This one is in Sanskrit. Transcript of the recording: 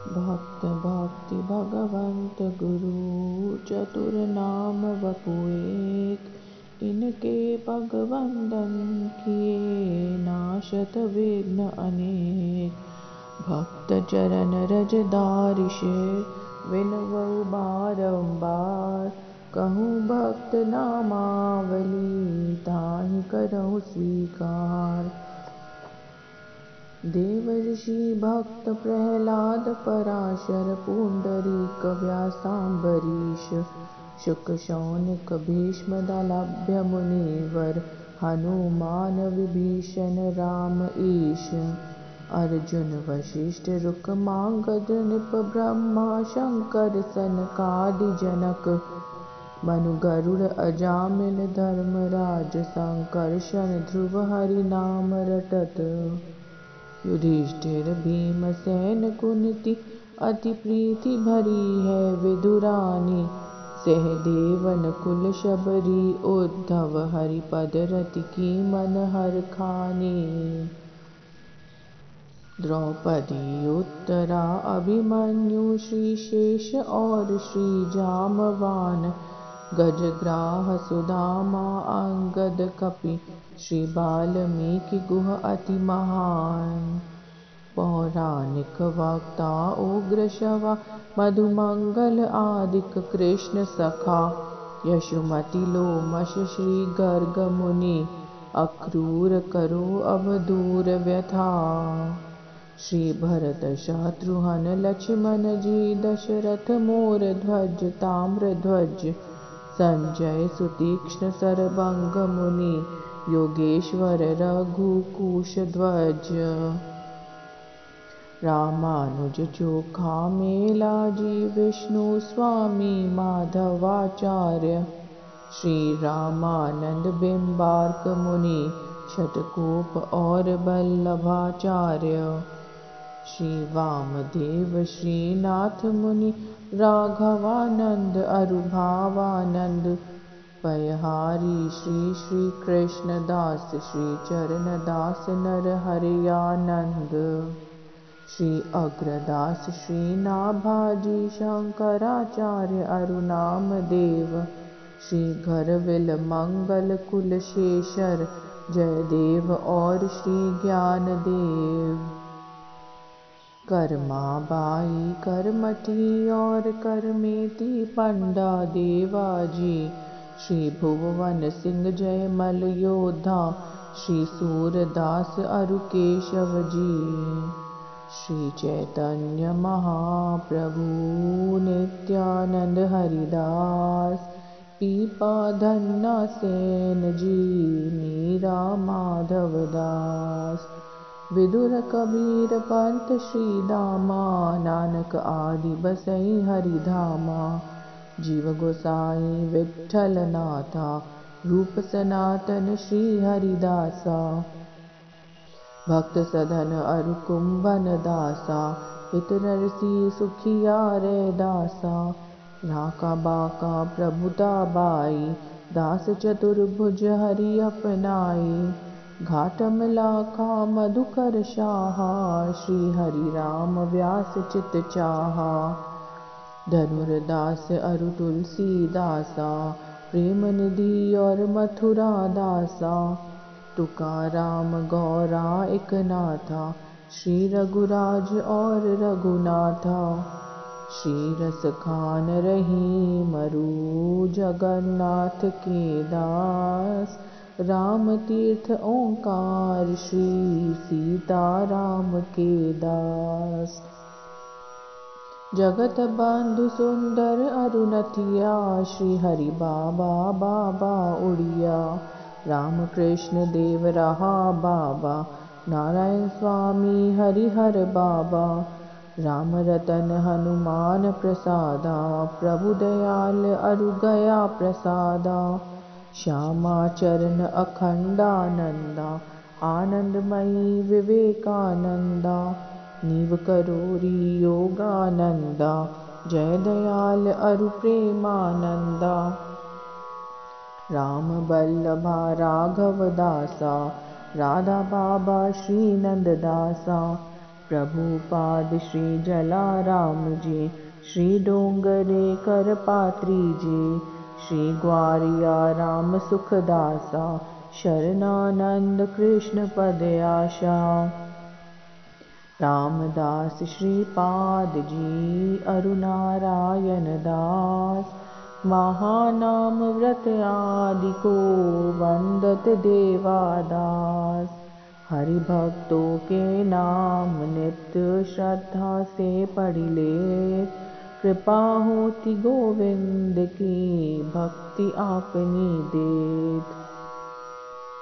भक्त भक्ति भगवंत गुरु चतुर नाम वपुएक इनके भगवंदन किए नाशत विघ्न अनेक। भक्त चरण रज दारिश विनवु बारंबार कहूँ भक्त नामावली ताहि करहु स्वीकार देवर्षि भक्त प्रह्लाद पराशर पुण्डरीक व्यासाम्बरीश शुक शौनक भीष्म दलभ्य मुनिवर हनुमान विभीषण राम ईश। अर्जुन वशिष्ठ रुक मांगद नृप ब्रह्मा शंकर सनकादि जनक। मनु गरुड़ अजामिल धर्मराज संकर्षण ध्रुव हरि नाम रटत युधिष्ठिर भीमसेन कुन्ती अति प्रीति भरी है विदुरानी। सहदेवन कुल शबरी उद्धव हरिपद रति की मन हर खानी। द्रौपदी उत्तरा अभिमन्यु श्री शेष और श्री जामवान। गजग्राह सुदामा अंगद कपि श्री वाल्मीकि गुह अति महान। पौराणिक वक्ता उग्र शवा मधुमंगल आदिक कृष्ण सखा यशुमति लोमश श्री गर्ग मुनि अक्रूर करो अब दूर व्यथा। श्री भरत शत्रुहन लक्ष्मण जी दशरथ मोर ध्वज ताम्र ध्वज संजय सुतीक्ष्ण सरभंग मुनि योगेश्वर रघुकुश ध्वज रामानुज चोखा मेला जी विष्णु स्वामी माधवाचार्य। श्री रामानंद बिंबार्क मुनि शतकोप और बल्लभाचार्य। श्री वामदेव श्रीनाथ मुनि राघवानंद अरुभावानंद पयहारी श्री श्री कृष्णदास श्री चरणदास नर श्री अग्रदास श्री नाभाजी शंकराचार्य अरुणाम देव श्री घरविल मंगल कुलशेषर जयदेव और श्री ज्ञानदेव। कर्मा बाई करमठी और करमेती पंडा देवाजी श्री भुवन सिंह केशव जी। श्री चैतन्य महाप्रभु नित्यानंद हरिदास पीपा धन्ना सेन जी मीरा माधव दास। विदुर कबीर पंत श्री दामा नानक आदि बसई हरिधामा जीव गोसाई विठ्ठल नाथा रूप सनातन श्री हरिदासा भक्त सधन अरु कुंभन दासा हित नरसी सुखिया रे दासा राका बाका प्रभुता बाई दास चतुर्भुज हरि अपनाई घाट मिलाखा मधुकर शाहा श्री हरि राम व्यास चित चाहा धनुर्दास अरु तुलसीदासा प्रेम निधि और मथुरा दासा तुकाराम गौरा एक नाथा श्री रघुराज और रघुनाथा, श्री रस खान रही मरु जगन्नाथ के दास, राम तीर्थ ओंकार श्री सीता राम के दास। जगत बंधु सुंदर अरुणथिया श्री हरि बाबा बाबा उड़िया राम कृष्ण देव रहा बाबा नारायण स्वामी हरिहर बाबा राम रतन हनुमान प्रसादा प्रभु दयाल अरु गया प्रसादा श्यामा चरण अखंडानंदा आनंदमयी विवेकानंदा नीव करोरी योगानंदा जय दयाल अरु प्रेमानंदा राम बल्लभा राघव दासा। राधा बाबा श्री नंद दासा प्रभुपाद श्री जलाराम जी श्री डोंगरे करपात्री जी श्री ग्वारिया राम सुखदासा। शरणानंद कृष्ण पद आशा रामदास श्रीपाद जी अरुणारायण दास महानाम व्रत आदि को वंदत देवादास। हरि भक्तों के नाम नित्य श्रद्धा से पढ़ ले कृपा होती गोविंद की भक्ति आपनी देत